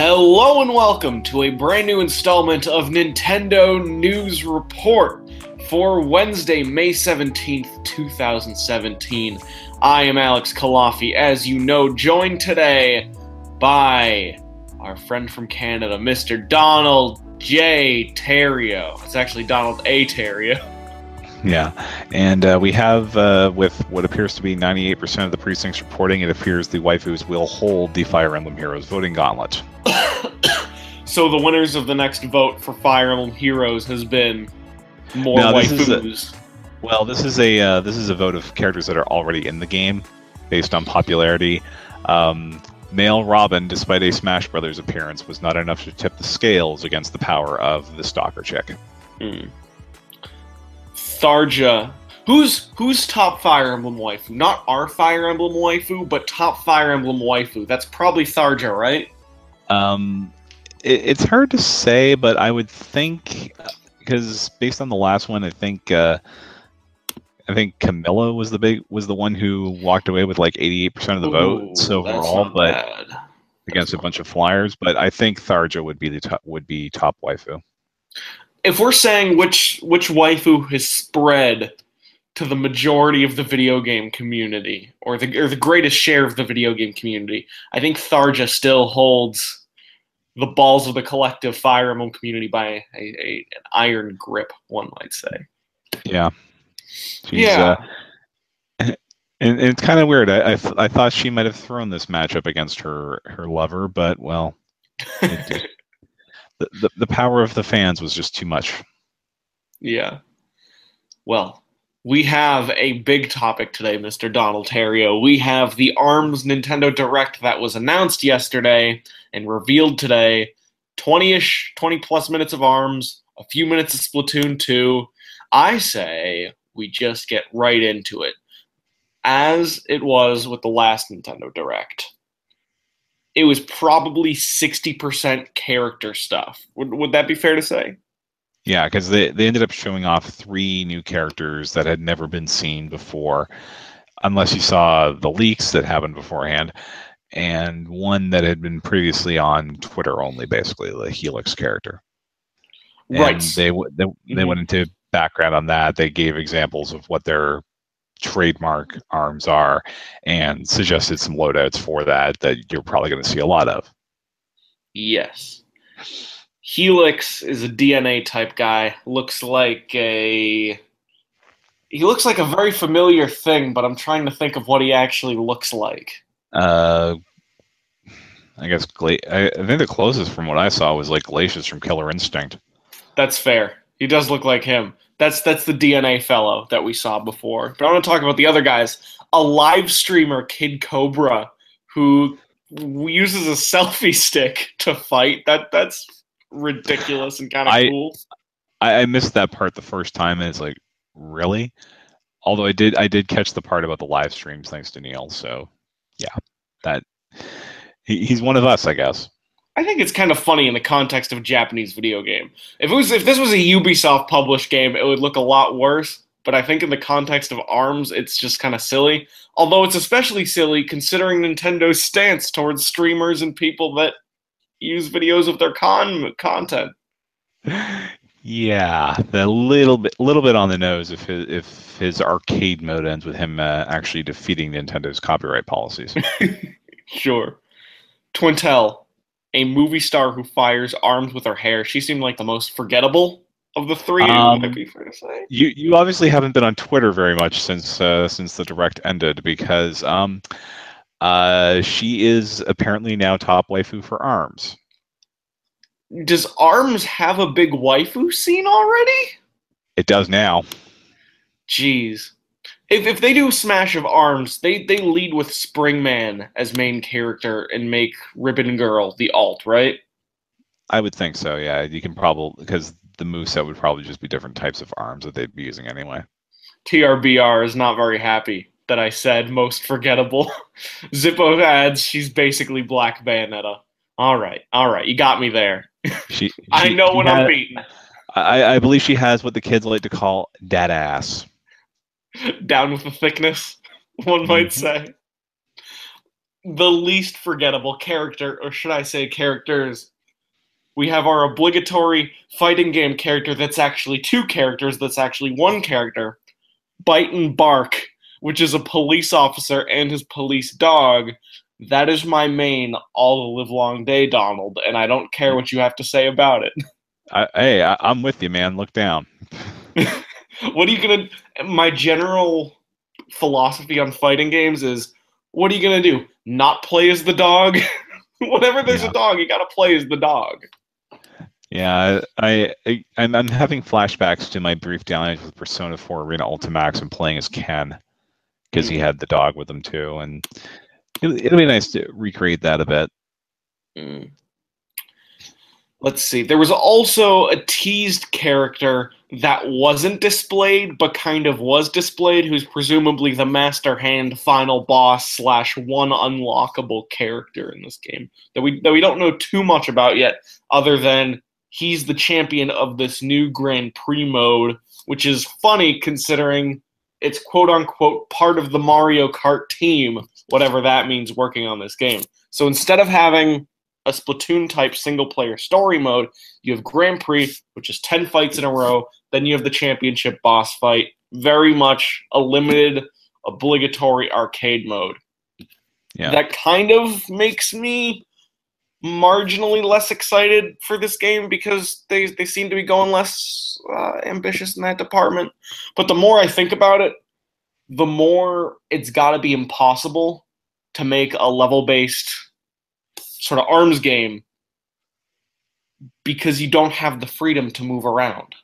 Hello and welcome to a brand new installment of Nintendo News Report for Wednesday, May 17th, 2017. I am Alex Culafi, as you know, joined today by our friend from Canada, Mr. Donald J. Theriault. It's actually Donald A. Theriault. Yeah, and uh, we have uh, with what appears to be 98% of the precincts reporting, it appears the waifus will hold the Fire Emblem Heroes voting gauntlet. so the winners of the next vote for Fire Emblem Heroes has been more Now, waifus. Well, this is a uh, this is a vote of characters that are already in the game, based on popularity. Um, male Robin, despite a Smash Brothers appearance, was not enough to tip the scales against the power of the stalker chick. Hmm. Tharja. Who's who's top Fire Emblem waifu? Not our Fire Emblem waifu, but top Fire Emblem waifu. That's probably Tharja, right? Um, it, it's hard to say, but I would think because based on the last one, I think uh, I think Camilla was the big was the one who walked away with like eighty eight percent of the Ooh, votes overall, but bad. against a bunch of flyers. But I think Tharja would be the top, would be top waifu. If we're saying which which waifu has spread to the majority of the video game community, or the or the greatest share of the video game community, I think Tharja still holds the balls of the collective Fire Emblem community by a, a an iron grip, one might say. Yeah. She's, Yeah. Uh, and, it's kind of weird. I, I, th- I thought she might have thrown this matchup against her her lover, but well, it, it- the, the power of the fans was just too much. Yeah. Well, we have a big topic today, Mr. Donald Theriault. We have the ARMS Nintendo Direct that was announced yesterday and revealed today. 20 ish, 20 plus minutes of ARMS, a few minutes of Splatoon 2. I say we just get right into it. As it was with the last Nintendo Direct, it was probably 60% character stuff. Would, would that be fair to say? Yeah, because they, they ended up showing off three new characters that had never been seen before, unless you saw the leaks that happened beforehand, and one that had been previously on Twitter only, basically the Helix character. And Right. They they, they Mhm. went into background on that. They gave examples of what their trademark arms are, and suggested some loadouts for that that you're probably going to see a lot of. Yes. Helix is a DNA type guy. Looks like a. He looks like a very familiar thing, but I'm trying to think of what he actually looks like. Uh, I guess Gla- I, I think the closest from what I saw was like Glacius from Killer Instinct. That's fair. He does look like him. That's that's the DNA fellow that we saw before. But I want to talk about the other guys. A live streamer, Kid Cobra, who uses a selfie stick to fight. That that's ridiculous and kind of I- cool. I, I missed that part the first time, and it's like, really? Although I did, I did catch the part about the live streams thanks to Neil. So, yeah, that he, he's one of us, I guess. I think it's kind of funny in the context of a Japanese video game. If it was if this was a Ubisoft published game, it would look a lot worse. But I think in the context of ARMS, it's just kind of silly. Although it's especially silly considering Nintendo's stance towards streamers and people that use videos of their con content. Yeah, the little bit, little bit on the nose if his, if his arcade mode ends with him uh, actually defeating Nintendo's copyright policies. Sure. Twintelle, a movie star who fires arms with her hair. She seemed like the most forgettable of the three. Um, would be fair to say? you you obviously haven't been on Twitter very much since uh, since the direct ended because um, uh, she is apparently now top waifu for Arms. Does ARMS have a big waifu scene already? It does now. Jeez. If, if they do Smash of Arms, they, they lead with Springman as main character and make Ribbon Girl the alt, right? I would think so. Yeah, you can probably because the moveset would probably just be different types of arms that they'd be using anyway. TRBR is not very happy that I said most forgettable. Zippo adds she's basically Black Bayonetta. All right, all right, you got me there. She, I know she when I'm beaten. I, I believe she has what the kids like to call dad ass. Down with the thickness, one might Mhm. say. the least forgettable character, or should I say characters. We have our obligatory fighting game character that's actually two characters, that's actually one character. Bite and Bark, which is a police officer and his police dog. That is my main all the live long day, Donald, and I don't care what you have to say about it. I, hey, I, I'm with you, man. Look down. what are you gonna? My general philosophy on fighting games is, what are you gonna do? Not play as the dog? Whenever there's Yeah. a dog, you gotta play as the dog. Yeah, I, I I'm, I'm having flashbacks to my brief download with Persona 4 Arena Ultimax and playing as Ken because he had the dog with him too, and it'll, it'll be nice to recreate that a bit. Mm. Let's see. There was also a teased character that wasn't displayed, but kind of was displayed, who's presumably the Master Hand final boss slash one unlockable character in this game that we that we don't know too much about yet, other than he's the champion of this new Grand Prix mode, which is funny considering it's quote unquote part of the Mario Kart team, whatever that means, working on this game. So instead of having a Splatoon type single player story mode, you have Grand Prix, which is 10 fights in a row. Then you have the championship boss fight. Very much a limited, obligatory arcade mode. Yeah. That kind of makes me marginally less excited for this game because they, they seem to be going less uh, ambitious in that department. But the more I think about it, the more it's got to be impossible to make a level based sort of arms game because you don't have the freedom to move around.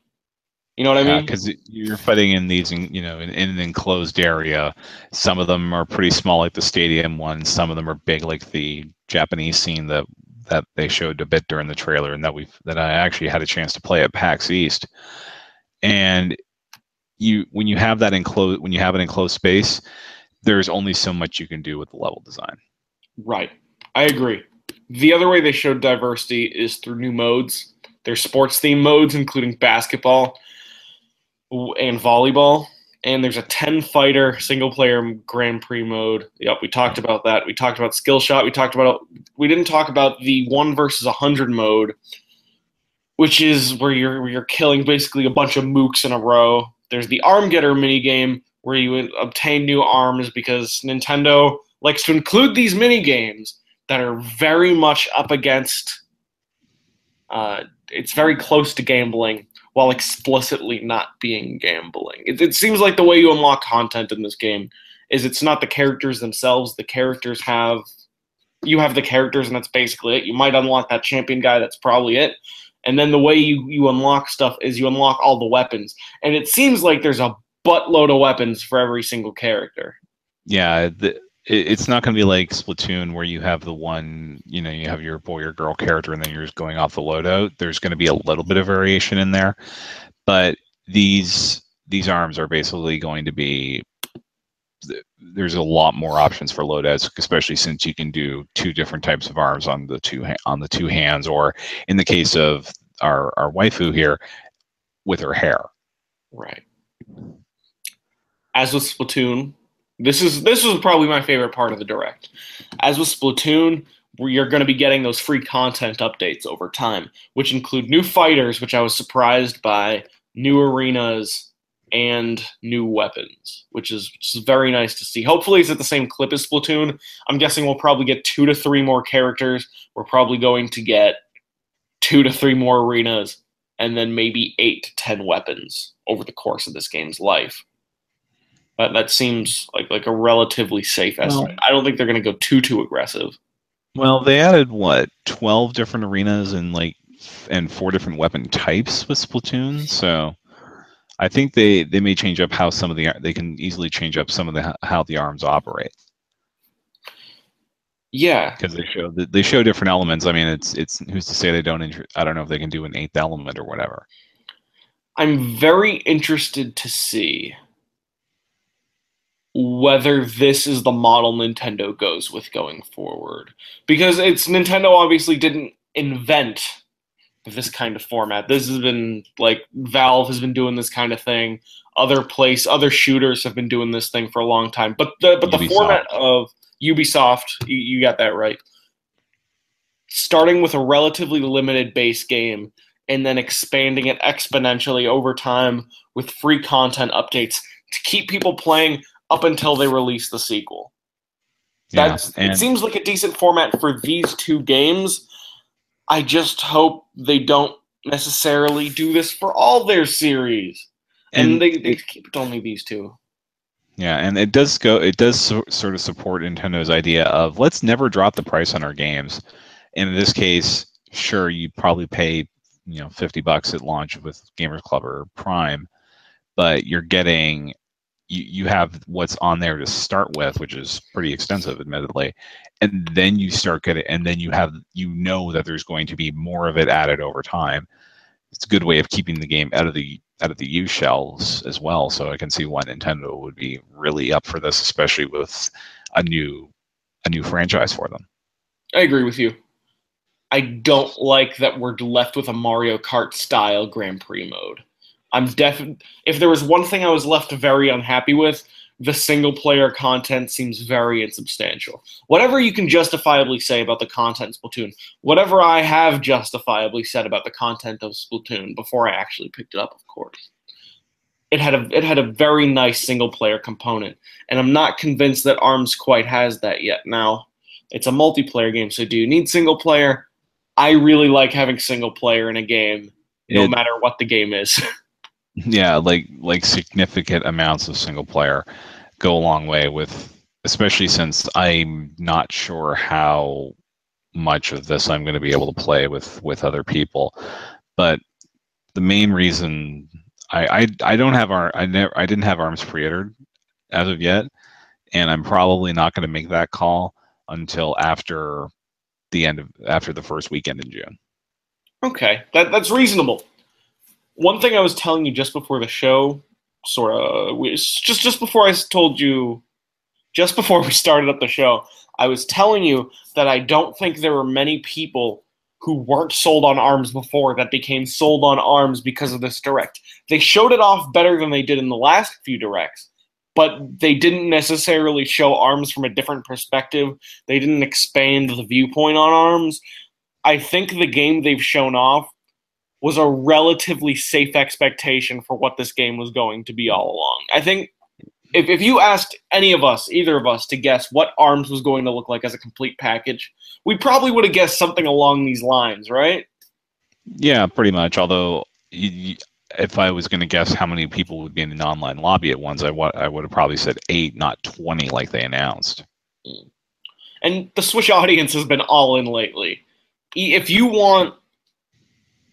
You know what I mean? because you're fighting in these, you know, in, in an enclosed area. Some of them are pretty small, like the stadium ones. Some of them are big, like the Japanese scene that that they showed a bit during the trailer, and that we that I actually had a chance to play at PAX East. And you, when you have that enclosed, when you have an enclosed space, there's only so much you can do with the level design. Right. I agree. The other way they showed diversity is through new modes. There's sports theme modes, including basketball and volleyball. And there's a 10 fighter single player Grand Prix mode. Yep, we talked about that. We talked about skill shot. We talked about, we didn't talk about the one versus 100 mode, which is where you're, where you're killing basically a bunch of mooks in a row. There's the arm getter mini game where you obtain new arms because Nintendo likes to include these mini games that are very much up against. Uh, it's very close to gambling while explicitly not being gambling. It, it seems like the way you unlock content in this game is it's not the characters themselves. The characters have you have the characters, and that's basically it. You might unlock that champion guy. That's probably it. And then the way you, you unlock stuff is you unlock all the weapons. And it seems like there's a buttload of weapons for every single character. Yeah, the, it, it's not going to be like Splatoon where you have the one, you know, you have your boy or girl character and then you're just going off the loadout. There's going to be a little bit of variation in there, but these these arms are basically going to be. There's a lot more options for loadouts, especially since you can do two different types of arms on the two on the two hands, or in the case of our our waifu here, with her hair. Right. As with Splatoon, this is this was probably my favorite part of the direct. As with Splatoon, you're going to be getting those free content updates over time, which include new fighters, which I was surprised by, new arenas, and new weapons, which is which is very nice to see. Hopefully, it's at the same clip as Splatoon. I'm guessing we'll probably get two to three more characters. We're probably going to get two to three more arenas, and then maybe eight to ten weapons over the course of this game's life. That that seems like like a relatively safe estimate. I don't think they're going to go too too aggressive. Well, they added what twelve different arenas and like and four different weapon types with Splatoon. So I think they they may change up how some of the they can easily change up some of the how the arms operate Yeah, because they show they show different elements. I mean, it's it's who's to say they don't? Intr- I don't know if they can do an eighth element or whatever. I'm very interested to see whether this is the model Nintendo goes with going forward. Because it's Nintendo obviously didn't invent this kind of format. This has been like Valve has been doing this kind of thing. Other place, other shooters have been doing this thing for a long time. But the but the Ubisoft. format of Ubisoft, you, you got that right. Starting with a relatively limited base game and then expanding it exponentially over time with free content updates to keep people playing up until they release the sequel. That's yeah, it seems like a decent format for these two games. I just hope they don't necessarily do this for all their series. And, and they, they keep it only these two. Yeah, and it does go. It does so, sort of support Nintendo's idea of let's never drop the price on our games. And in this case, sure, you probably pay you know 50 bucks at launch with Gamers Club or Prime, but you're getting you, you have what's on there to start with, which is pretty extensive, admittedly, and then you start getting, and then you have you know that there's going to be more of it added over time. It's a good way of keeping the game out of the out of the U shelves as well. So I can see why Nintendo would be really up for this, especially with a new a new franchise for them. I agree with you. I don't like that we're left with a Mario Kart style Grand Prix mode. I'm definitely if there was one thing I was left very unhappy with, the single player content seems very insubstantial. Whatever you can justifiably say about the content of Splatoon, whatever I have justifiably said about the content of Splatoon before I actually picked it up, of course. It had a it had a very nice single player component, and I'm not convinced that ARMS quite has that yet. Now, it's a multiplayer game, so do you need single player? I really like having single player in a game, no it, matter what the game is. yeah, like like significant amounts of single player go a long way with especially since I'm not sure how much of this I'm going to be able to play with with other people. But the main reason I I, I don't have our I never I didn't have arms pre-ordered as of yet, and I'm probably not going to make that call until after the end of after the first weekend in June. Okay, that that's reasonable. One thing I was telling you just before the show, sort of, just just before I told you, just before we started up the show, I was telling you that I don't think there were many people who weren't sold on arms before that became sold on arms because of this direct. They showed it off better than they did in the last few directs, but they didn't necessarily show arms from a different perspective. They didn't expand the viewpoint on arms. I think the game they've shown off was a relatively safe expectation for what this game was going to be all along. I think if, if you asked any of us, either of us, to guess what ARMS was going to look like as a complete package, we probably would have guessed something along these lines, right? Yeah, pretty much. Although you, if I was going to guess how many people would be in an online lobby at once, I, I would have probably said eight, not 20 like they announced. Hmm. And the Switch audience has been all in lately. If you want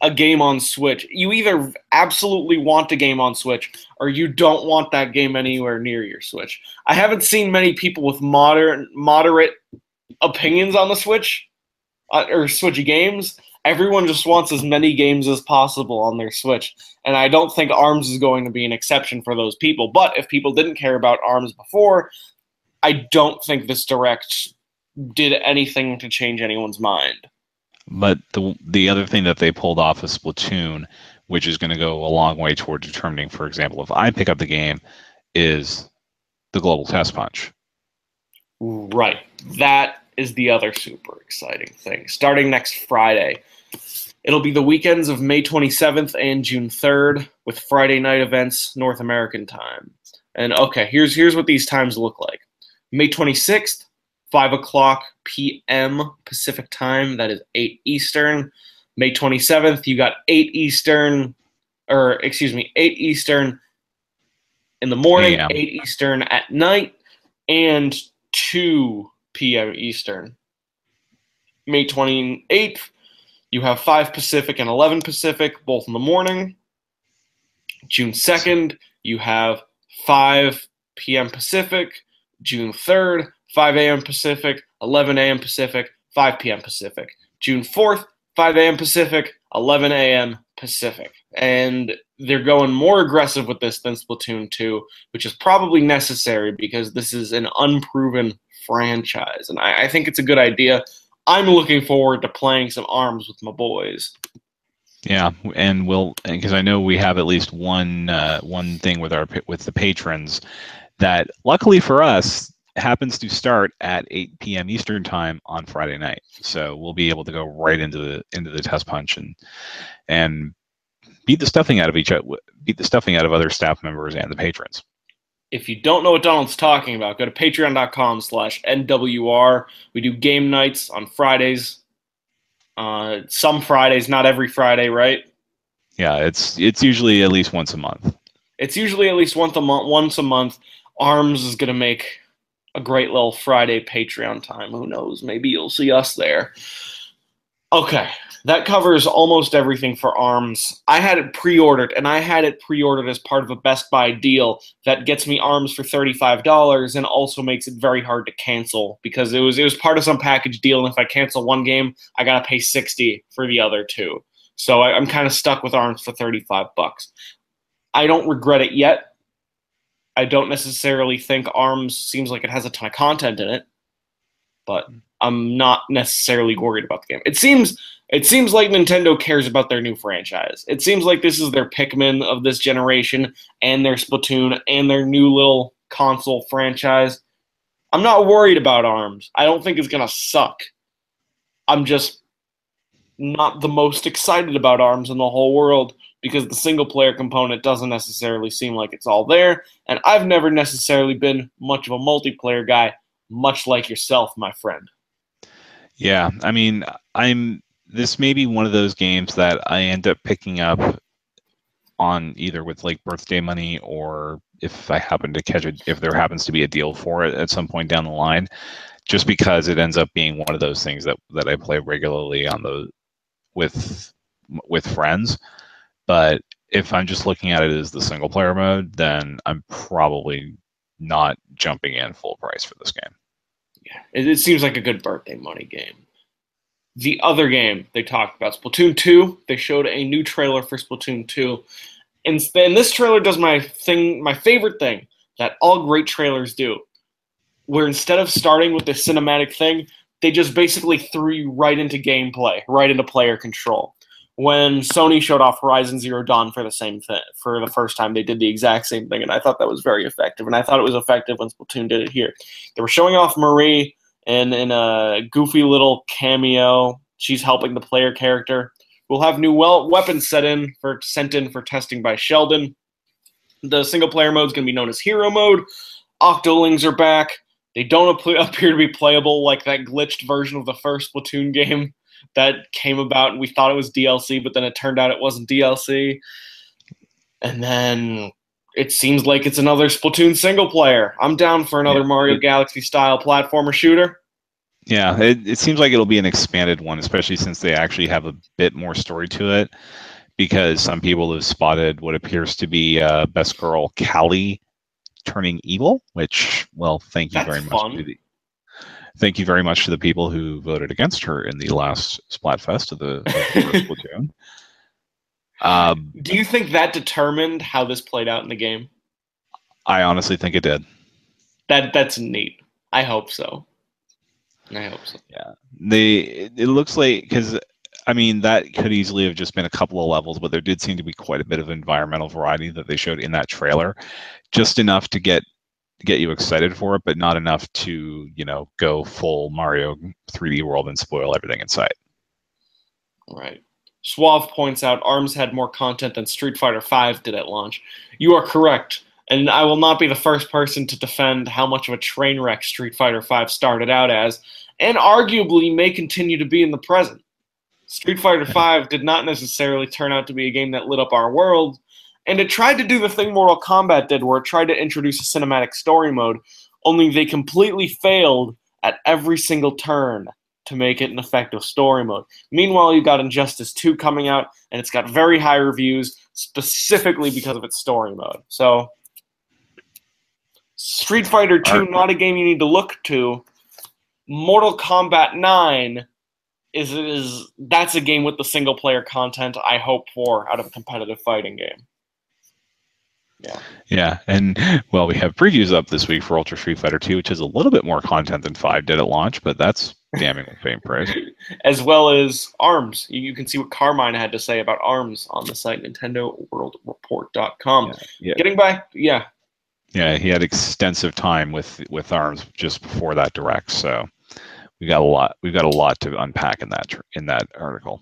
a game on Switch, you either absolutely want a game on Switch or you don't want that game anywhere near your Switch. I haven't seen many people with moderate moderate opinions on the Switch uh, or Switchy games everyone just wants as many games as possible on their Switch. And I don't think ARMS is going to be an exception for those people. But if people didn't care about ARMS before, I don't think this direct did anything to change anyone's mind. But the the other thing that they pulled off is Splatoon, which is going to go a long way toward determining, for example, if I pick up the game, is the global test punch. Right. That is the other super exciting thing. Starting next Friday, it'll be the weekends of May 27th and June 3rd with Friday night events North American time. And okay, here's here's what these times look like. May 26th, 5 o'clock p.m. Pacific time. That is 8 Eastern. May 27th, you got 8 Eastern, or excuse me, 8 Eastern in the morning, 8 Eastern at night, and 2 p.m. Eastern. May 28th, you have 5 Pacific and 11 Pacific, both in the morning. June 2nd, you have 5 p.m. Pacific. June 3rd, 5 a.m. Pacific, 11 a.m. Pacific, 5 p.m. Pacific. June 4th, 5 a.m. Pacific, 11 a.m. Pacific. And they're going more aggressive with this than Splatoon 2, which is probably necessary because this is an unproven franchise. And I, I think it's a good idea. I'm looking forward to playing some arms with my boys. Yeah, and we'll because I know we have at least one uh, one thing with our with the patrons that luckily for us happens to start at 8 p.m. Eastern time on Friday night. So we'll be able to go right into the into the test punch and and beat the stuffing out of each beat the stuffing out of other staff members and the patrons. If you don't know what Donald's talking about, go to patreon.com slash NWR. We do game nights on Fridays. Uh, some Fridays, not every Friday, right? Yeah, it's it's usually at least once a month. It's usually at least once a month. Once a month, Arms is gonna make a great little Friday Patreon time. Who knows? Maybe you'll see us there. Okay, that covers almost everything for ARMS. I had it pre ordered, and I had it pre ordered as part of a Best Buy deal that gets me ARMS for $35 and also makes it very hard to cancel because it was it was part of some package deal, and if I cancel one game, I gotta pay 60 for the other two. So I, I'm kind of stuck with ARMS for 35 bucks. I don't regret it yet. I don't necessarily think ARMS seems like it has a ton of content in it, but hmm. I'm not necessarily worried about the game. It seems it seems like Nintendo cares about their new franchise. It seems like this is their Pikmin of this generation and their Splatoon and their new little console franchise. I'm not worried about ARMS. I don't think it's going to suck. I'm just not the most excited about ARMS in the whole world because the single player component doesn't necessarily seem like it's all there. And I've never necessarily been much of a multiplayer guy, much like yourself, my friend. Yeah, I mean, I'm this may be one of those games that I end up picking up on either with like birthday money or if I happen to catch it, if there happens to be a deal for it at some point down the line, just because it ends up being one of those things that that I play regularly on the with with friends. But if I'm just looking at it as the single player mode, then I'm probably not jumping in full price for this game. Yeah, it, it seems like a good birthday money game. The other game they talked about, Splatoon 2, they showed a new trailer for Splatoon 2. And, and this trailer does my thing, my favorite thing that all great trailers do, where instead of starting with the cinematic thing, they just basically threw you right into gameplay, right into player control. When Sony showed off Horizon Zero Dawn for the same thing, for the first time, they did the exact same thing, and I thought that was very effective. And I thought it was effective when Splatoon did it here. They were showing off Marie in in a goofy little cameo. She's helping the player character. We'll have new well, weapons set in for sent in for testing by Sheldon. The single player mode is going to be known as Hero Mode. Octolings are back. They don't appear to be playable like that glitched version of the first Splatoon game that came about, and we thought it was DLC, but then it turned out it wasn't DLC. And then it seems like it's another Splatoon single player. I'm down for another yeah. Mario Galaxy style platformer shooter. Yeah, it, it seems like it'll be an expanded one, especially since they actually have a bit more story to it. Because some people have spotted what appears to be uh, best girl Callie turning evil, which, well, thank you That's very much. Thank you very much to the people who voted against her in the last Splatfest of the, of the Splatoon. Um, Do you think that determined how this played out in the game? I honestly think it did. That that's neat. I hope so. I hope so. Yeah, they. It looks like because I mean that could easily have just been a couple of levels, but there did seem to be quite a bit of environmental variety that they showed in that trailer, just enough to get get you excited for it, but not enough to you know go full Mario 3D world and spoil everything in sight. Right. Suave points out ARMS had more content than Street Fighter V did at launch. You are correct, and I will not be the first person to defend how much of a train wreck Street Fighter V started out as, and arguably may continue to be in the present. Street Fighter V did not necessarily turn out to be a game that lit up our world, and it tried to do the thing Mortal Kombat did, where it tried to introduce a cinematic story mode, only they completely failed at every single turn to make it an effective story mode. Meanwhile, you've got Injustice 2 coming out, and it's got very high reviews specifically because of its story mode. So, Street Fighter 2, not a game you need to look to. Mortal Kombat 9 is is that's a game with the single player content I hope for out of a competitive fighting game. Yeah. Yeah, and well, we have previews up this week for Ultra Street Fighter 2, which is a little bit more content than 5 did at launch, but that's damning with faint praise. As well as ARMS. You can see what Carmine had to say about ARMS on the site NintendoWorldReport.com. Yeah, yeah. Getting back, yeah. Yeah, he had extensive time with with arms just before that direct, so we got a lot. We've got a lot to unpack in that in that article.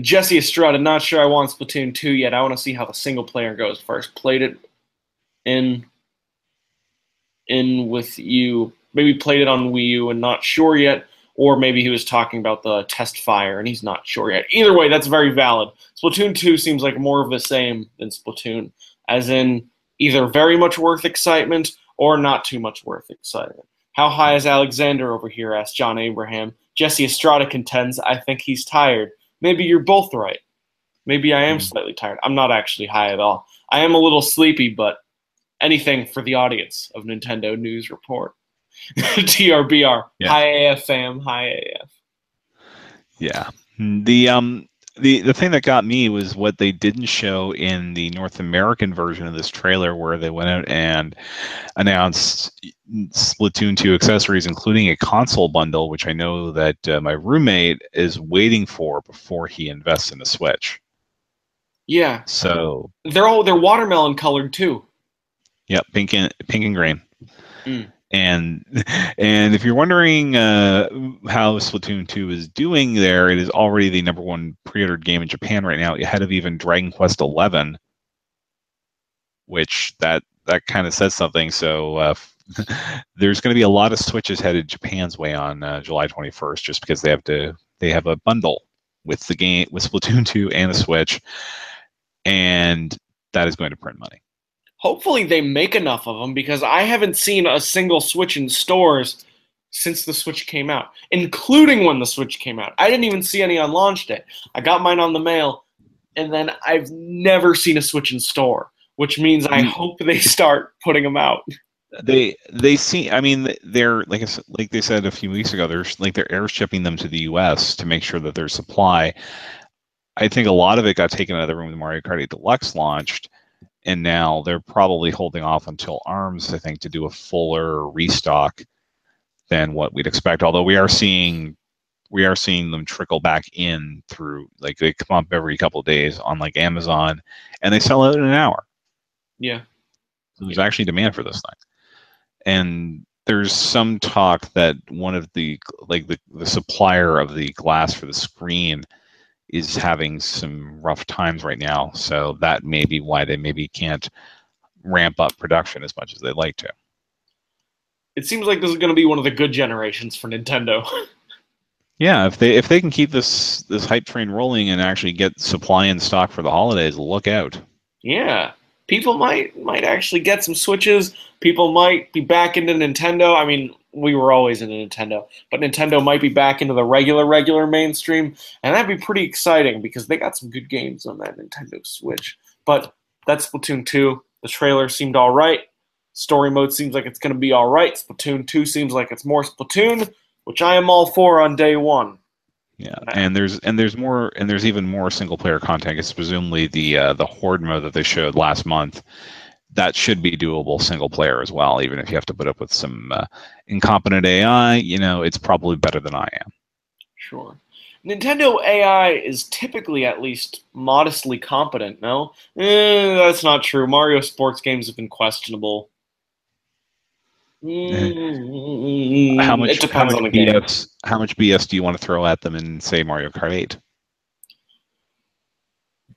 Jesse Estrada, not sure I want Splatoon 2 yet. I want to see how the single player goes first. Played it in in with you. Maybe played it on Wii U and not sure yet. Or maybe he was talking about the test fire and he's not sure yet. Either way, that's very valid. Splatoon 2 seems like more of the same than Splatoon, as in either very much worth excitement or not too much worth excitement. How high is Alexander over here? asked John Abraham. Jesse Estrada contends, I think he's tired. Maybe you're both right. Maybe I am Mhm. slightly tired. I'm not actually high at all. I am a little sleepy, but anything for the audience of Nintendo News Report. TRBR. Yeah. Hi AF fam. Hi AF. Yeah. The um the the thing that got me was what they didn't show in the North American version of this trailer where they went out and announced Splatoon 2 accessories including a console bundle which I know that uh, my roommate is waiting for before he invests in a Switch. Yeah. So, They're all they're watermelon colored too. Yep, pink and pink and green. Mm. And and if you're wondering uh, how Splatoon 2 is doing there, it is already the number one pre-ordered game in Japan right now, ahead of even Dragon Quest 11, which that that kind of says something. So uh, there's going to be a lot of switches headed Japan's way on uh, July 21st, just because they have to they have a bundle with the game with Splatoon 2 and a Switch, and that is going to print money. Hopefully they make enough of them because I haven't seen a single Switch in stores since the Switch came out, including when the Switch came out. I didn't even see any on launch day. I got mine on the mail, and then I've never seen a Switch in store, which means I Mm. hope they start putting them out. they they see i mean they're like like they said a few weeks ago they're like they're air shipping them to the us to make sure that there's supply i think a lot of it got taken out of the room when mario kart 8 deluxe launched and now they're probably holding off until arms i think to do a fuller restock than what we'd expect although we are seeing we are seeing them trickle back in through like they come up every couple of days on like amazon and they sell out in an hour Yeah. so there's actually demand for this thing. And there's some talk that one of the like the, the supplier of the glass for the screen is having some rough times right now. So that may be why they maybe can't ramp up production as much as they'd like to. It seems like this is going to be one of the good generations for Nintendo. Yeah, if they if they can keep this this hype train rolling and actually get supply in stock for the holidays, look out. yeah. People might might actually get some Switches. People might be back into Nintendo. I mean, we were always into Nintendo, but Nintendo might be back into the regular regular mainstream, and that'd be pretty exciting because they got some good games on that Nintendo Switch. But that's Splatoon 2. The trailer seemed all right. Story mode seems like it's going to be all right. Splatoon 2 seems like it's more Splatoon, which I am all for on day 1. Yeah, and there's and there's more and there's even more single player content. It's presumably the uh, the horde mode that they showed last month. That should be doable single player as well, even if you have to put up with some uh, incompetent AI. You know, it's probably better than I am. Sure. Nintendo AI is typically at least modestly competent, no? Eh, that's not true. Mario sports games have been questionable. Mm, how much how much on the game. BS how much BS do you want to throw at them in say Mario Kart 8?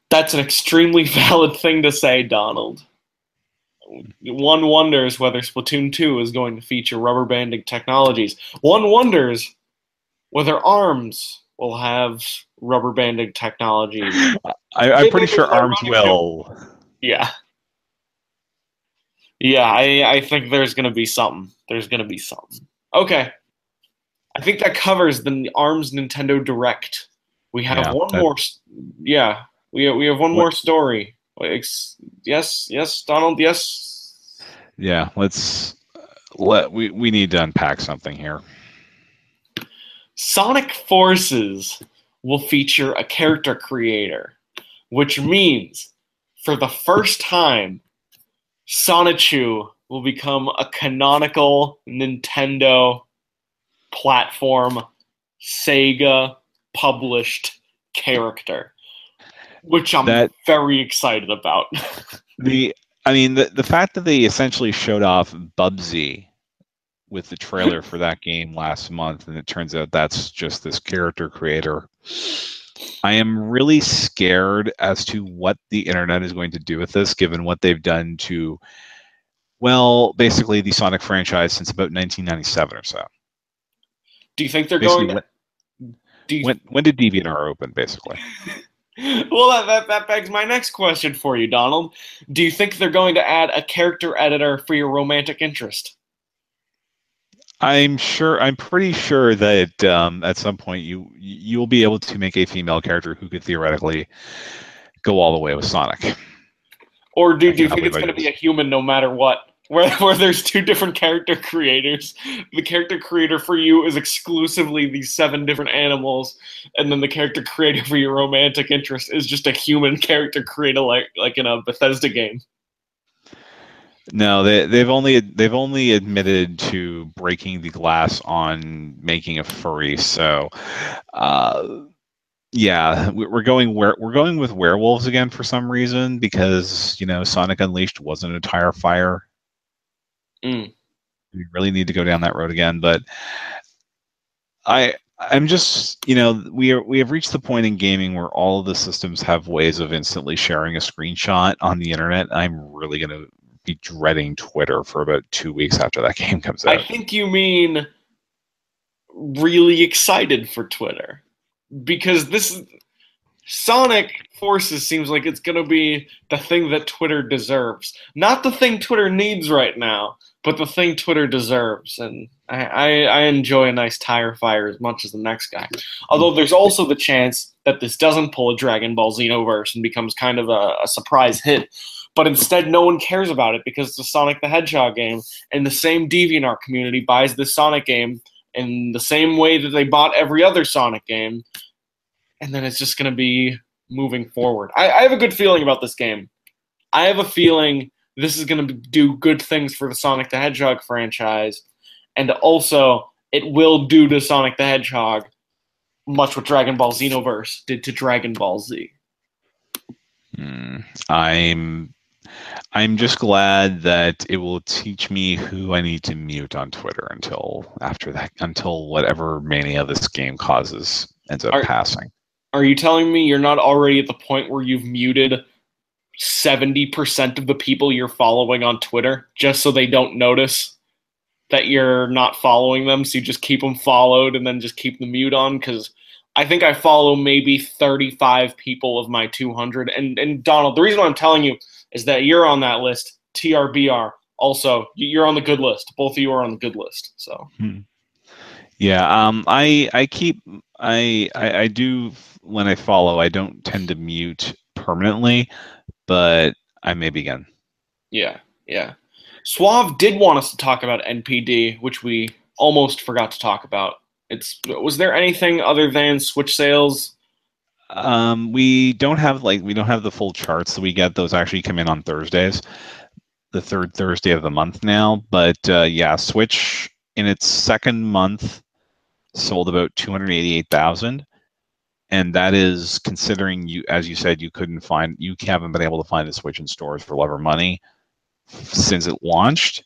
That's an extremely valid thing to say, Donald. One wonders whether Splatoon 2 is going to feature rubber banding technologies. One wonders whether ARMS will have rubber banding technology. I, I'm Maybe pretty sure Arms will. Yeah. Yeah, I, I think there's going to be something. There's going to be something. Okay. I think that covers the ARMS Nintendo Direct. We have Yeah, one that- more. Yeah, we, we have one What- more story. Yes, yes, Donald, yes. Yeah, let's let we we need to unpack something here. Sonic Forces will feature a character creator, which means for the first time, Sonichu will become a canonical Nintendo platform, Sega published character, which I'm That- very excited about. The I mean, the the fact that they essentially showed off Bubsy with the trailer for that game last month, and it turns out that's just this character creator. I am really scared as to what the internet is going to do with this, given what they've done to, well, basically the Sonic franchise since about 1997 or so. Do you think they're Basically, going? when, you when, when did DeviantArt open, basically? well, that, that, that begs my next question for you, Donald. Do you think they're going to add a character editor for your romantic interest? I'm sure. I'm pretty sure that um, at some point you you'll be able to make a female character who could theoretically go all the way with Sonic. Or do, do you think it's going to be a human no matter what? Where, where there's two different character creators. The character creator for you is exclusively these seven different animals, and then the character creator for your romantic interest is just a human character creator, like like in a Bethesda game. No, they they've only they've only admitted to breaking the glass on making a furry. So, uh, yeah, we- we're going where we're going with werewolves again for some reason because you know Sonic Unleashed wasn't a tire fire. Mm. we really need to go down that road again. But I I'm just you know we are we have reached the point in gaming where all of the systems have ways of instantly sharing a screenshot on the internet. I'm really gonna be dreading Twitter for about two weeks after that game comes out. I think you mean really excited for Twitter because this Sonic Forces seems like it's going to be the thing that Twitter deserves, not the thing Twitter needs right now, but the thing Twitter deserves. And I, I, I enjoy a nice tire fire as much as the next guy. Although there's also the chance that this doesn't pull a Dragon Ball Xenoverse and becomes kind of a, a surprise hit. But instead, no one cares about it because it's a Sonic the Hedgehog game, and the same DeviantArt community buys this Sonic game in the same way that they bought every other Sonic game, and then it's just going to be moving forward. I, I have a good feeling about this game. I have a feeling this is going to do good things for the Sonic the Hedgehog franchise, and also it will do to Sonic the Hedgehog much what Dragon Ball Xenoverse did to Dragon Ball Z. Hmm. I'm I'm just glad that it will teach me who I need to mute on Twitter until after that until whatever mania this game causes ends up Are- passing. Are you telling me you're not already at the point where you've muted 70% of the people you're following on Twitter just so they don't notice that you're not following them? So you just keep them followed and then just keep the mute on? Because I think I follow maybe 35 people of my 200. And, and Donald, the reason why I'm telling you is that you're on that list, TRBR. Also, you're on the good list. Both of you are on the good list. So. Yeah, um, I I keep I, I I do when I follow. I don't tend to mute permanently, but I may begin. Yeah, yeah. Suave did want us to talk about NPD, which we almost forgot to talk about. It's was there anything other than Switch sales? Um, we don't have like we don't have the full charts that we get. Those actually come in on Thursdays, the third Thursday of the month now. But uh, yeah, Switch in its second month sold about two hundred eighty-eight thousand, and that is considering you, as you said, you couldn't find, you haven't been able to find the Switch in stores for love or money since it launched.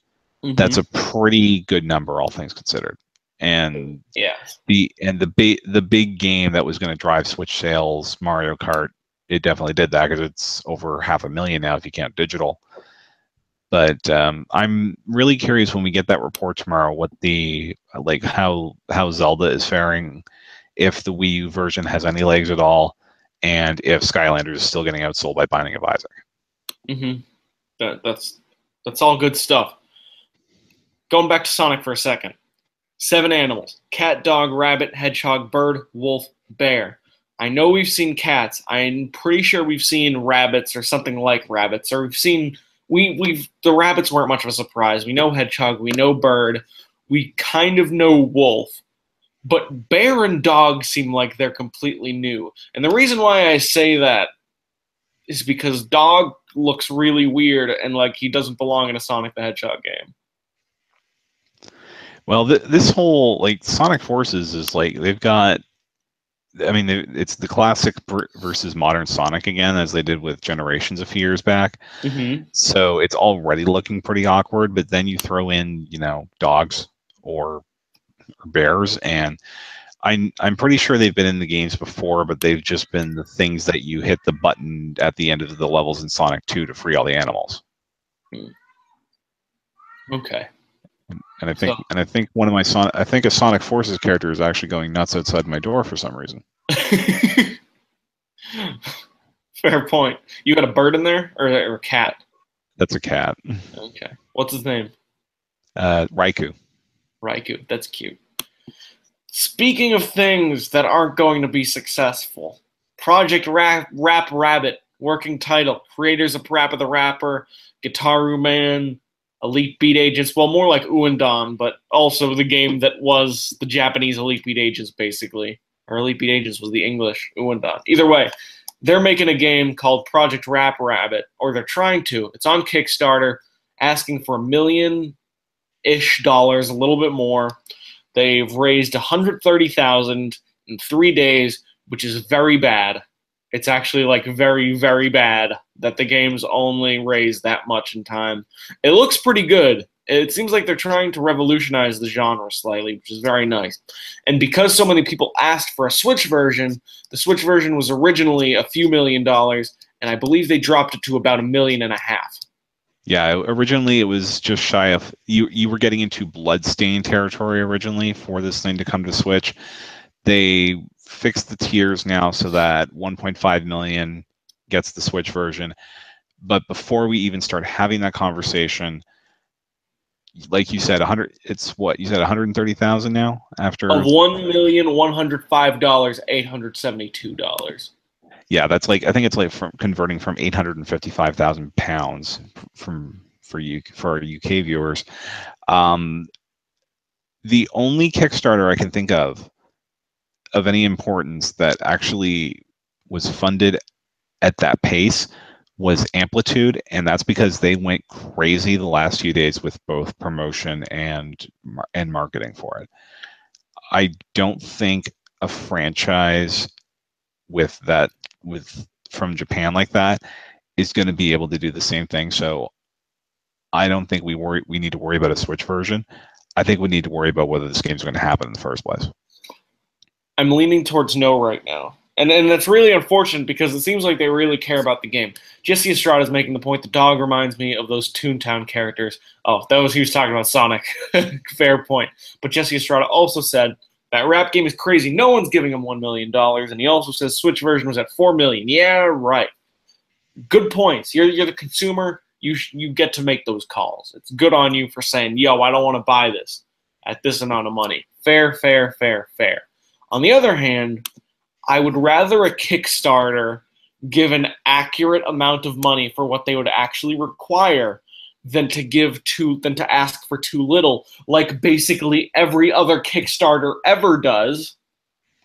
That's a pretty good number, all things considered. And yeah. the and the big the big game that was going to drive Switch sales, Mario Kart, it definitely did that because it's over half a million now if you count digital. But um, I'm really curious when we get that report tomorrow, what the like how how Zelda is faring, if the Wii U version has any legs at all, and if Skylanders is still getting outsold by Binding of Isaac. mm-hmm. That that's that's all good stuff. Going back to Sonic for a second. Seven animals: cat, dog, rabbit, hedgehog, bird, wolf, bear. I know we've seen cats. I'm pretty sure we've seen rabbits or something like rabbits, or we've seen we we've the rabbits weren't much of a surprise. We know hedgehog, we know bird, we kind of know wolf, but bear and dog seem like they're completely new. And the reason why I say that is because dog looks really weird and like he doesn't belong in a Sonic the Hedgehog game. Well, th- this whole like Sonic Forces is like they've got I mean, it's the classic versus modern Sonic again, as they did with Generations a few years back. Mm-hmm. So it's already looking pretty awkward. But then you throw in, you know, dogs or, or bears, and I'm I'm pretty sure they've been in the games before, but they've just been the things that you hit the button at the end of the levels in Sonic 2 to free all the animals. Hmm. Okay. And I think so. and I think one of my son I think a Sonic Forces character is actually going nuts outside my door for some reason. Fair point. You got a bird in there or, or a cat? That's a cat. Okay. What's his name? Uh, Raikou. Raikou. That's cute. Speaking of things that aren't going to be successful, Project Rap, Rap Rabbit, working title, creators of Parappa the Rapper, Gitaroo Man, Elite Beat Agents, well, more like Ouendan, but also the game that was the Japanese Elite Beat Agents, basically. Or Elite Beat Agents was the English Ouendan. Either way, they're making a game called Project Rap Rabbit, or they're trying to. It's on Kickstarter, asking for a million ish dollars, a little bit more. They've raised 130,000 in 3 days, which is very bad. It's actually like very very bad that the game's only raised that much in time. It looks pretty good. It seems like they're trying to revolutionize the genre slightly, which is very nice. And because so many people asked for a Switch version, the Switch version was originally a few million dollars, and I believe they dropped it to about a million and a half. Yeah, originally it was just shy of you. You were getting into bloodstain territory originally for this thing to come to Switch. They fixed the tiers now so that 1.5 million gets the Switch version. But before we even start having that conversation, like you said, 100. It's what you said, 130,000 now after of one million one hundred five dollars, eight hundred seventy-two dollars yeah, that's like I think it's like from converting from eight hundred and fifty-five thousand pounds from for you for our UK viewers. Um, the only Kickstarter I can think of of any importance that actually was funded at that pace was Amplitude, and that's because they went crazy the last few days with both promotion and and marketing for it. I don't think a franchise with that with from Japan like that is going to be able to do the same thing. So I don't think we worry we need to worry about a Switch version. I think we need to worry about whether this game is going to happen in the first place. I'm leaning towards no right now. And and that's really unfortunate because it seems like they really care about the game. Jesse Estrada is making the point the dog reminds me of those Toontown characters. Oh, that was he was talking about Sonic. Fair point. But Jesse Estrada also said that rap game is crazy. No one's giving him one million dollars, and he also says Switch version was at four million. Yeah, right. Good points. You're you're the consumer. You sh- you get to make those calls. It's good on you for saying, "Yo, I don't want to buy this at this amount of money." Fair, fair, fair, fair. On the other hand, I would rather a Kickstarter give an accurate amount of money for what they would actually require than to give too than to ask for too little, like basically every other Kickstarter ever does.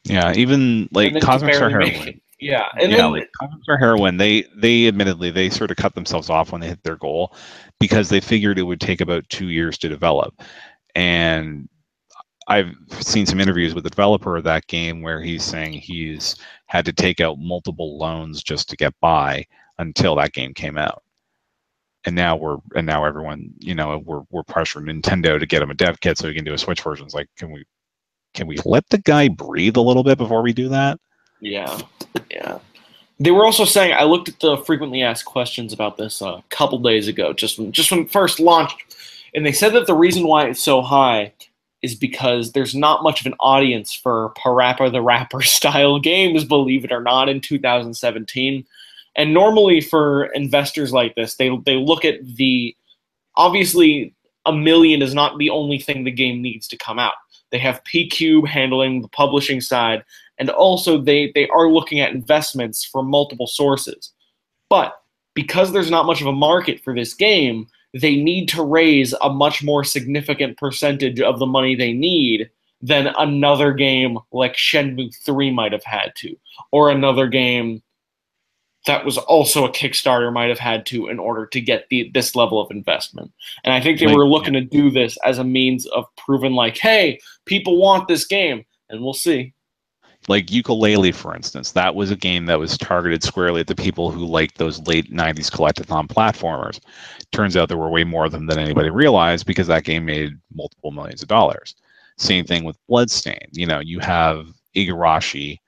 Yeah, even like Cosmic Star Heroine. Yeah, and yeah, then, like Cosmic Star Heroine, they they admittedly they sort of cut themselves off when they hit their goal because they figured it would take about two years to develop, and I've seen some interviews with the developer of that game where he's saying he's had to take out multiple loans just to get by until that game came out and now we're and now everyone you know we're we're pressuring Nintendo to get him a dev kit so he can do a Switch version. It's like, can we can we let the guy breathe a little bit before we do that? Yeah, yeah. They were also saying I looked at the frequently asked questions about this a couple days ago, just when just when first launched, and they said that the reason why it's so high is because there's not much of an audience for Parappa the Rapper style games, believe it or not, in 2017. And normally for investors like this, they they look at the obviously a million is not the only thing the game needs to come out. They have P-Cube handling the publishing side, and also they they are looking at investments from multiple sources. But because there's not much of a market for this game, they need to raise a much more significant percentage of the money they need than another game like Shenmue 3 might have had to, or another game that was also a Kickstarter might have had to in order to get the this level of investment. And I think they were looking to do this as a means of proving like, hey, people want this game, and we'll see. Like Yooka-Laylee, for instance, that was a game that was targeted squarely at the people who liked those late '90s collectathon platformers. Turns out there were way more of them than anybody realized because that game made multiple millions of dollars. Same thing with bloodstain You know, you have Igarashi,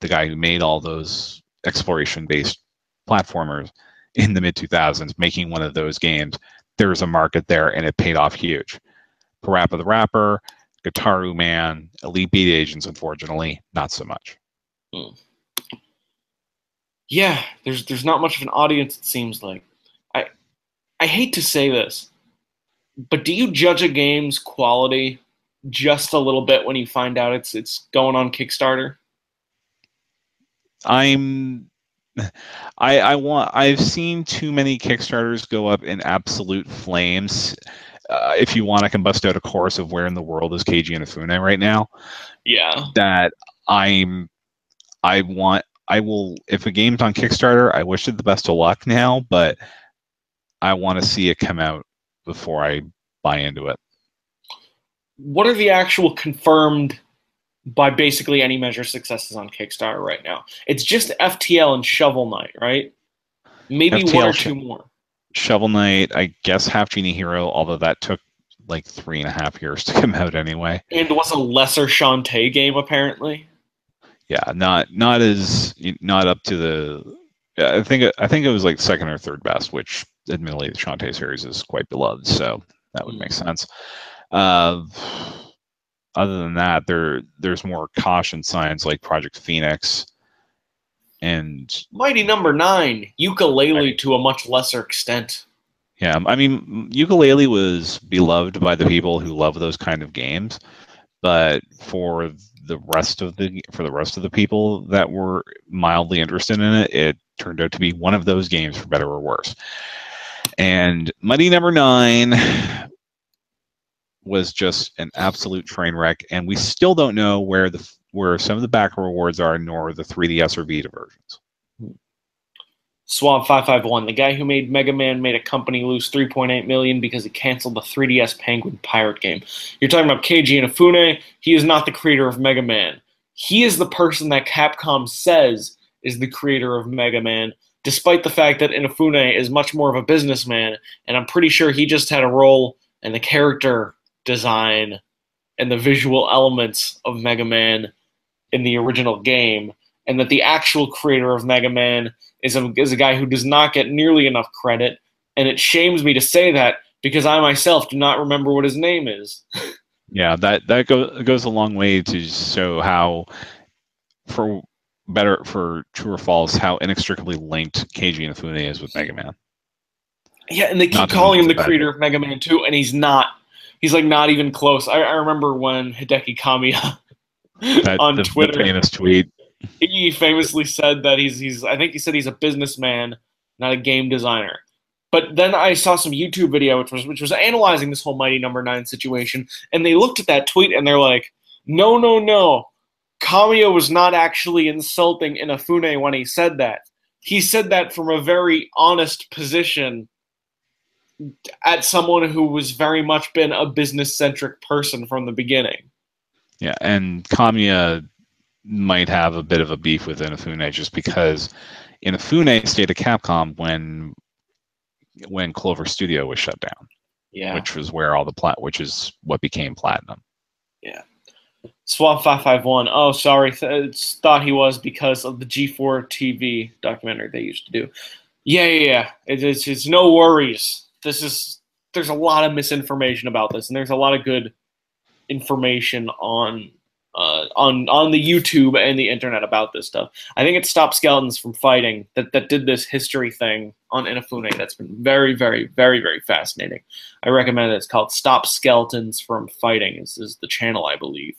the guy who made all those exploration-based platformers in the mid 2000s, making one of those games. There's a market there, and it paid off huge. Parappa the Rapper, Gitaroo Man, Elite Beat Agents, unfortunately, not so much. Hmm. Yeah, there's there's not much of an audience. It seems like. I I hate to say this, but do you judge a game's quality just a little bit when you find out it's it's going on Kickstarter? I'm I I want I've seen too many Kickstarters go up in absolute flames uh, if you want, I can bust out a course of where in the world is Keiji Inafune right now. Yeah. That I'm, I want, I will, if a game's on Kickstarter, I wish it the best of luck now, but I want to see it come out before I buy into it. What are the actual confirmed, by basically any measure, successes on Kickstarter right now? It's just FTL and Shovel Knight, right? Maybe FTL one or two more. Shovel Knight, I guess Half Genie Hero, although that took like three and a half years to come out anyway. And it was a lesser Shantae game apparently. Yeah, not not as not up to the. I think I think it was like second or third best, which admittedly the Shantae series is quite beloved, so that would make mm. sense. Uh, other than that, there there's more caution signs like Project Phoenix and Mighty Number Nine, Yooka-Laylee to a much lesser extent. Yeah, I mean, Yooka-Laylee was beloved by the people who love those kind of games, but for the rest of the for the rest of the people that were mildly interested in it, it turned out to be one of those games for better or worse. And Mighty Number Nine was just an absolute train wreck, and we still don't know where the where some of the back rewards are, nor the 3DS or Vita versions. Swab five five one, the guy who made Mega Man made a company lose three point eight million because he canceled the 3DS Penguin Pirate game. You're talking about Keiji Inafune. He is not the creator of Mega Man. He is the person that Capcom says is the creator of Mega Man, despite the fact that Inafune is much more of a businessman, and I'm pretty sure he just had a role in the character design and the visual elements of Mega Man in the original game, and that the actual creator of Mega Man is a, is a guy who does not get nearly enough credit. And it shames me to say that because I myself do not remember what his name is. yeah, that that go, goes a long way to show how, for better for true or false, how inextricably linked Keiji Inafune is with Mega Man. Yeah, and they keep not calling him the creator of Mega Man 2, and he's not. He's like not even close. I, I remember when Hideki Kamiya that, on the, Twitter. The famous tweet. He famously said that he's he's I think he said he's a businessman, not a game designer. But then I saw some YouTube video which was which was analyzing this whole Mighty Number no. Nine situation, and they looked at that tweet and they're like, "No, no, no, Kamiya was not actually insulting Inafune when he said that. He said that from a very honest position at someone who was very much been a business centric person from the beginning." Yeah, and Kamiya might have a bit of a beef with Inafune just because in Inafune stayed at Capcom when when Clover Studio was shut down. Yeah. Which was where all the plat which is what became platinum. Yeah. Swap five five one. Oh, sorry. Th- thought he was because of the G4 TV documentary they used to do. Yeah, yeah, yeah. It, it's, it's no worries. This is there's a lot of misinformation about this, and there's a lot of good information on uh, on on the YouTube and the internet about this stuff. I think it stopped skeletons from fighting that that did this history thing on Inafune. That's been very, very, very, very fascinating. I recommend it. It's called Stop Skeletons from Fighting. This is the channel, I believe.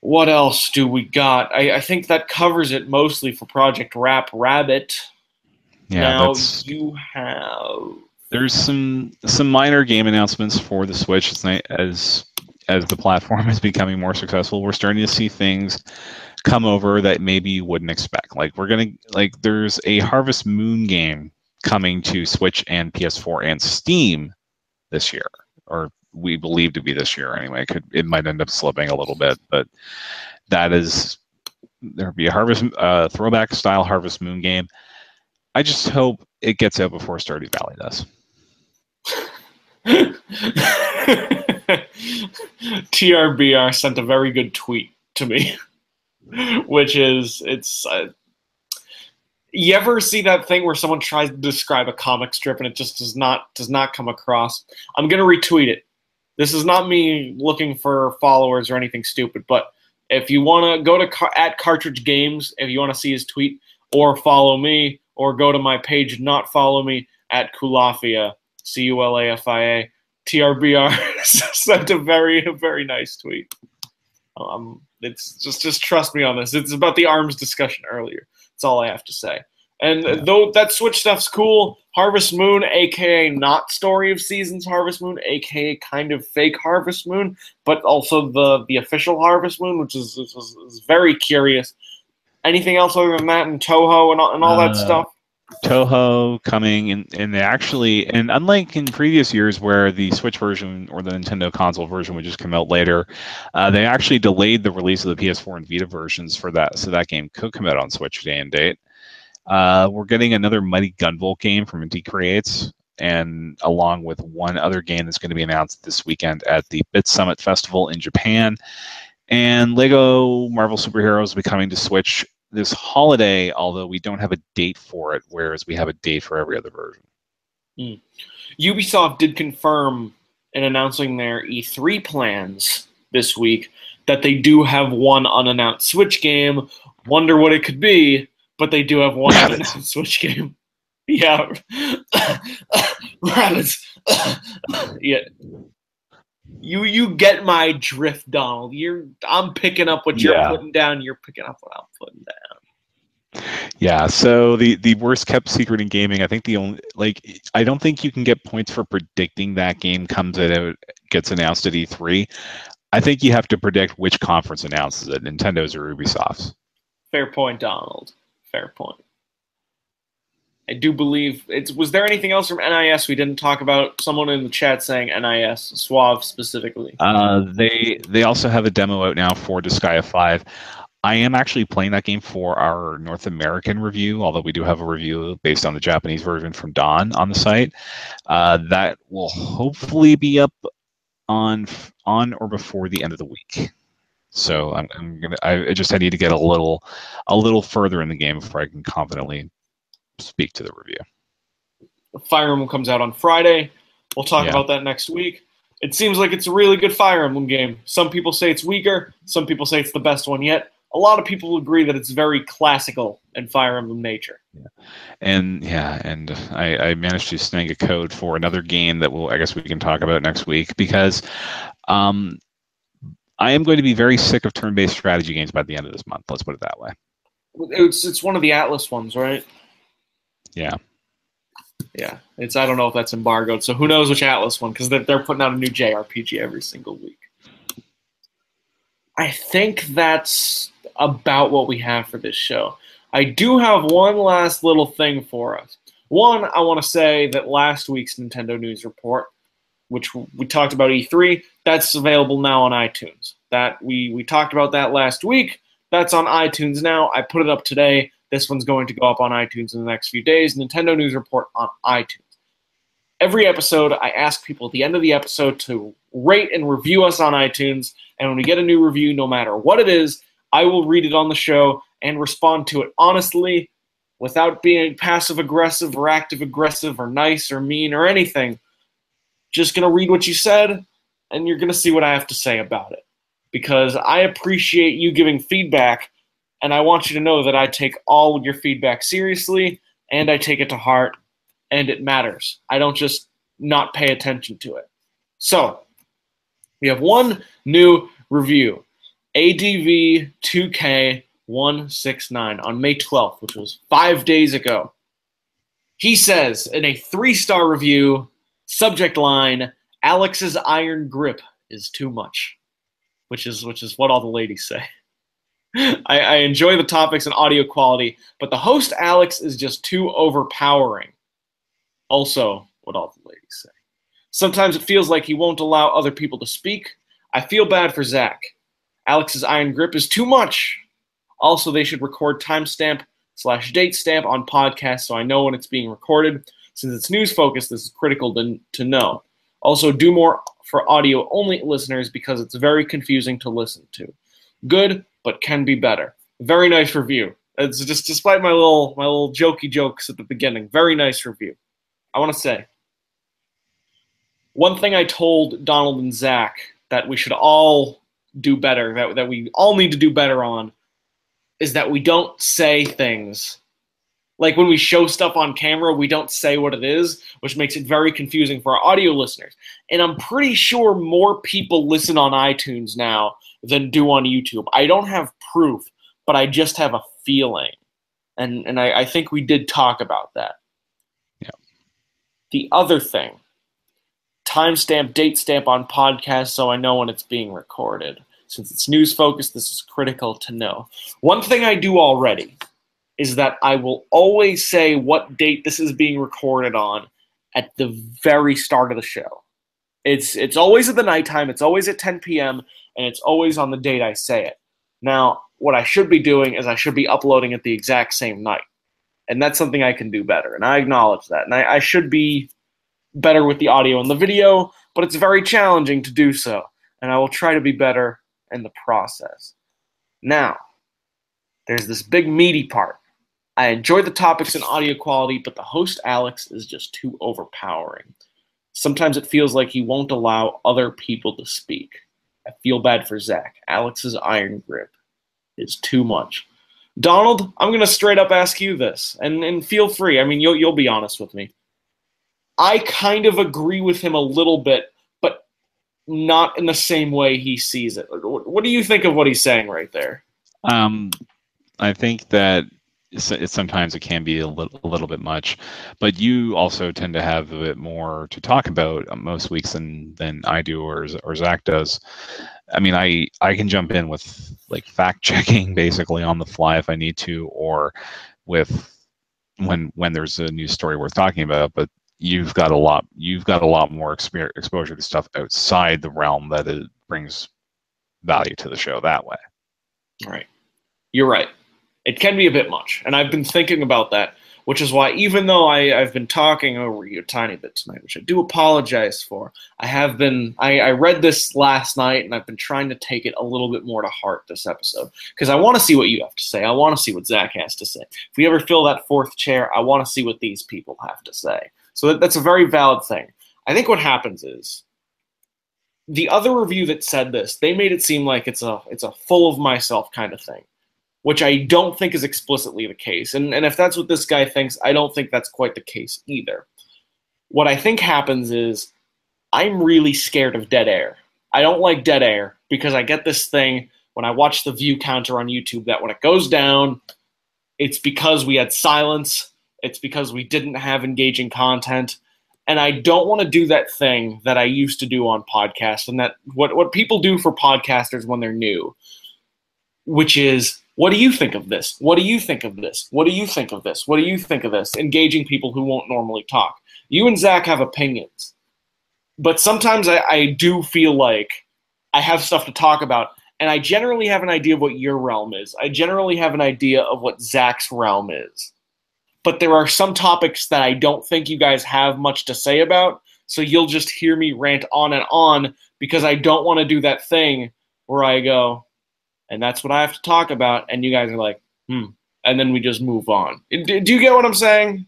What else do we got? I, I think that covers it mostly for Project Rap Rabbit. Yeah, now that's... you have there's some some minor game announcements for the Switch as as the platform is becoming more successful. We're starting to see things come over that maybe you wouldn't expect. Like we're gonna like there's a Harvest Moon game coming to Switch and PS4 and Steam this year, or we believe to be this year anyway. It could it might end up slipping a little bit, but that is there'll be a harvest uh, throwback style Harvest Moon game. I just hope it gets out before Stardew Valley does. TRBR sent a very good tweet to me, which is it's. Uh, you ever see that thing where someone tries to describe a comic strip and it just does not does not come across? I'm gonna retweet it. This is not me looking for followers or anything stupid, but if you want to go to car- at Cartridge Games, if you want to see his tweet, or follow me, or go to my page, not follow me at Culafia, C U L A F I A. TRBR sent a very very nice tweet. Um, it's just just trust me on this. It's about the arms discussion earlier. That's all I have to say. And yeah. though that Switch stuff's cool, Harvest Moon, aka not Story of Seasons Harvest Moon, aka kind of fake Harvest Moon, but also the the official Harvest Moon, which is, is, is very curious. Anything else other than that and Touhou and all, and all uh, that stuff? Touhou coming and and they actually and unlike in previous years where the Switch version or the Nintendo console version would just come out later, uh, they actually delayed the release of the PS4 and Vita versions for that so that game could come out on Switch day and date. Uh, we're getting another Mighty Gunvolt game from Inti Creates, and along with one other game that's going to be announced this weekend at the Bit Summit Festival in Japan. And Lego Marvel Superheroes will be coming to Switch this holiday, although we don't have a date for it, whereas we have a date for every other version. Mm. Ubisoft did confirm in announcing their E3 plans this week that they do have one unannounced Switch game. Wonder what it could be, but they do have one unannounced Switch game. Yeah, rabbits. yeah, you you get my drift, Donald. You're I'm picking up what you're yeah. putting down. You're picking up what I'm putting down. Yeah, so the the worst kept secret in gaming. I think the only like I don't think you can get points for predicting that game comes out gets announced at E3. I think you have to predict which conference announces it, Nintendo's or Ubisoft's. Fair point, Donald. Fair point. I do believe it's. Was there anything else from NIS we didn't talk about? Someone in the chat saying NIS Suave specifically. Uh, they they also have a demo out now for Disgaea Five. I am actually playing that game for our North American review, although we do have a review based on the Japanese version from Don on the site. Uh, that will hopefully be up on on or before the end of the week. So I'm, I'm gonna. I just I need to get a little a little further in the game before I can confidently speak to the review. Fire Emblem comes out on Friday. We'll talk yeah. about that next week. It seems like it's a really good Fire Emblem game. Some people say it's weaker. Some people say it's the best one yet. A lot of people agree that it's very classical in Fire Emblem nature. Yeah. And yeah, and I, I managed to snag a code for another game that we'll I guess we can talk about next week because um, I am going to be very sick of turn-based strategy games by the end of this month. Let's put it that way. It's it's one of the Atlus ones, right? Yeah. Yeah, it's I don't know if that's embargoed, so who knows which Atlus one because they're, they're putting out a new JRPG every single week. I think that's about what we have for this show. I do have one last little thing for us. One, I want to say that last week's Nintendo News Report, which we talked about E3, that's available now on iTunes. That we we talked about that last week. That's on iTunes now. I put it up today. This one's going to go up on iTunes in the next few days. Nintendo News Report on iTunes. Every episode, I ask people at the end of the episode to rate and review us on iTunes. And when we get a new review, no matter what it is, I will read it on the show and respond to it honestly without being passive aggressive or active aggressive or nice or mean or anything. Just going to read what you said and you're going to see what I have to say about it. Because I appreciate you giving feedback and I want you to know that I take all your feedback seriously and I take it to heart and it matters. I don't just not pay attention to it. So, we have one new review ADV 2K169 on May 12th, which was five days ago. He says in a three star review, subject line Alex's iron grip is too much, which is, which is what all the ladies say. I, I enjoy the topics and audio quality, but the host Alex is just too overpowering. Also, what all the ladies say. Sometimes it feels like he won't allow other people to speak. I feel bad for Zach. Alex's iron grip is too much. Also, they should record timestamp slash date stamp on podcast so I know when it's being recorded. Since it's news focused, this is critical to, to know. Also, do more for audio only listeners because it's very confusing to listen to. Good, but can be better. Very nice review. It's just despite my little my little jokey jokes at the beginning. Very nice review. I want to say one thing I told Donald and Zach that we should all do better, that, that we all need to do better on, is that we don't say things. Like when we show stuff on camera, we don't say what it is, which makes it very confusing for our audio listeners. And I'm pretty sure more people listen on iTunes now than do on YouTube. I don't have proof, but I just have a feeling. And and I, I think we did talk about that. Yeah. The other thing timestamp, date stamp on podcast so I know when it's being recorded. Since it's news focused, this is critical to know. One thing I do already is that I will always say what date this is being recorded on at the very start of the show. It's it's always at the nighttime, it's always at 10 p.m., and it's always on the date I say it. Now, what I should be doing is I should be uploading it the exact same night. And that's something I can do better. And I acknowledge that. And I, I should be better with the audio and the video, but it's very challenging to do so. And I will try to be better in the process. Now, there's this big meaty part. I enjoy the topics and audio quality, but the host Alex is just too overpowering. Sometimes it feels like he won't allow other people to speak. I feel bad for Zach. Alex's iron grip is too much. Donald, I'm going to straight up ask you this, and, and feel free. I mean, you'll, you'll be honest with me. I kind of agree with him a little bit, but not in the same way he sees it. What do you think of what he's saying right there? Um, I think that sometimes it can be a little, a little bit much, but you also tend to have a bit more to talk about uh, most weeks than than I do or or Zach does. I mean, I I can jump in with like fact checking basically on the fly if I need to, or with when when there's a new story worth talking about. But you've got a lot you've got a lot more exper- exposure to stuff outside the realm that it brings value to the show that way. Right. You're right. It can be a bit much, and I've been thinking about that, which is why even though I, I've been talking over you a tiny bit tonight, which I do apologize for, I have been I, I read this last night and I've been trying to take it a little bit more to heart this episode because I want to see what you have to say. I want to see what Zach has to say. If we ever fill that fourth chair, I want to see what these people have to say. So that, that's a very valid thing. I think what happens is the other review that said this, they made it seem like it's a it's a full of myself kind of thing, which I don't think is explicitly the case. And and if that's what this guy thinks, I don't think that's quite the case either. What I think happens is I'm really scared of dead air. I don't like dead air because I get this thing when I watch the view counter on YouTube that when it goes down, it's because we had silence it's because we didn't have engaging content. And I don't want to do that thing that I used to do on podcasts and that what, what people do for podcasters when they're new, which is what do you think of this? What do you think of this? What do you think of this? What do you think of this? Engaging people who won't normally talk. You and Zach have opinions, but sometimes I, I do feel like I have stuff to talk about, and I generally have an idea of what your realm is. I generally have an idea of what Zach's realm is but there are some topics that I don't think you guys have much to say about. So you'll just hear me rant on and on because I don't want to do that thing where I go, and that's what I have to talk about. And you guys are like, hmm. And then we just move on. Do you get what I'm saying?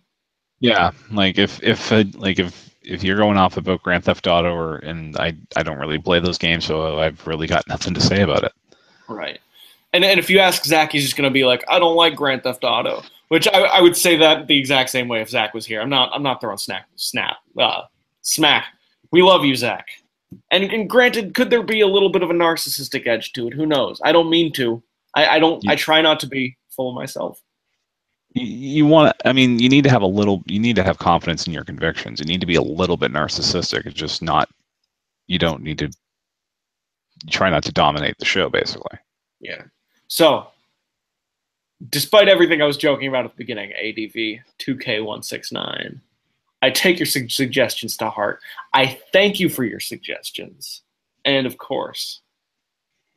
Yeah. Like if, if, uh, like if, if you're going off about Grand Theft Auto or, and I, I don't really play those games, so I've really got nothing to say about it. Right. And, and if you ask Zach, he's just going to be like, I don't like Grand Theft Auto. Which I, I, would say that the exact same way if Zach was here. I'm not I'm not throwing snap snap uh, smack. We love you, Zach. And, and granted, could there be a little bit of a narcissistic edge to it? Who knows? I don't mean to. I, I don't. I try not to be full of myself. You, you want. I mean, you need to have a little. You need to have confidence in your convictions. You need to be a little bit narcissistic. It's just not. You don't need to. Try not to dominate the show, basically. Yeah. So despite everything I was joking about at the beginning, ADV 2K169. I take your su- suggestions to heart. I thank you for your suggestions. And of course,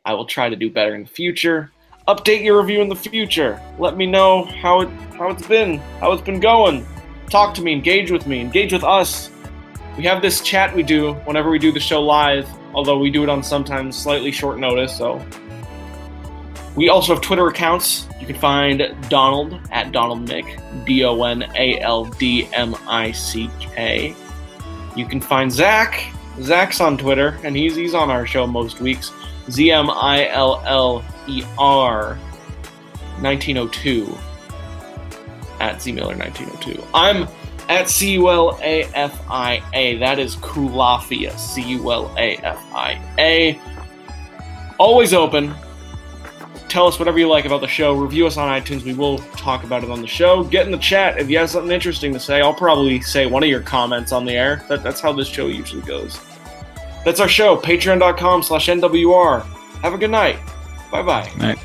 I will try to do better in the future. Update your review in the future. Let me know how it how it's been, how it's been going. Talk to me, engage with me, engage with us. We have this chat we do whenever we do the show live, although we do it on sometimes slightly short notice, so we also have Twitter accounts. You can find Donald at Donald Mick, D O N A L D M I C K. You can find Zach. Zach's on Twitter, and he's he's on our show most weeks. Z M I L L E R 1902 at Z Miller 1902. I'm at C U L A F I A. That is Culafia. C U L A F I A. Always open. Tell us whatever you like about the show. Review us on iTunes. We will talk about it on the show. Get in the chat if you have something interesting to say. I'll probably say one of your comments on the air. That, that's how this show usually goes. That's our show. Patreon.com slash NWR. Have a good night. Bye bye. Night.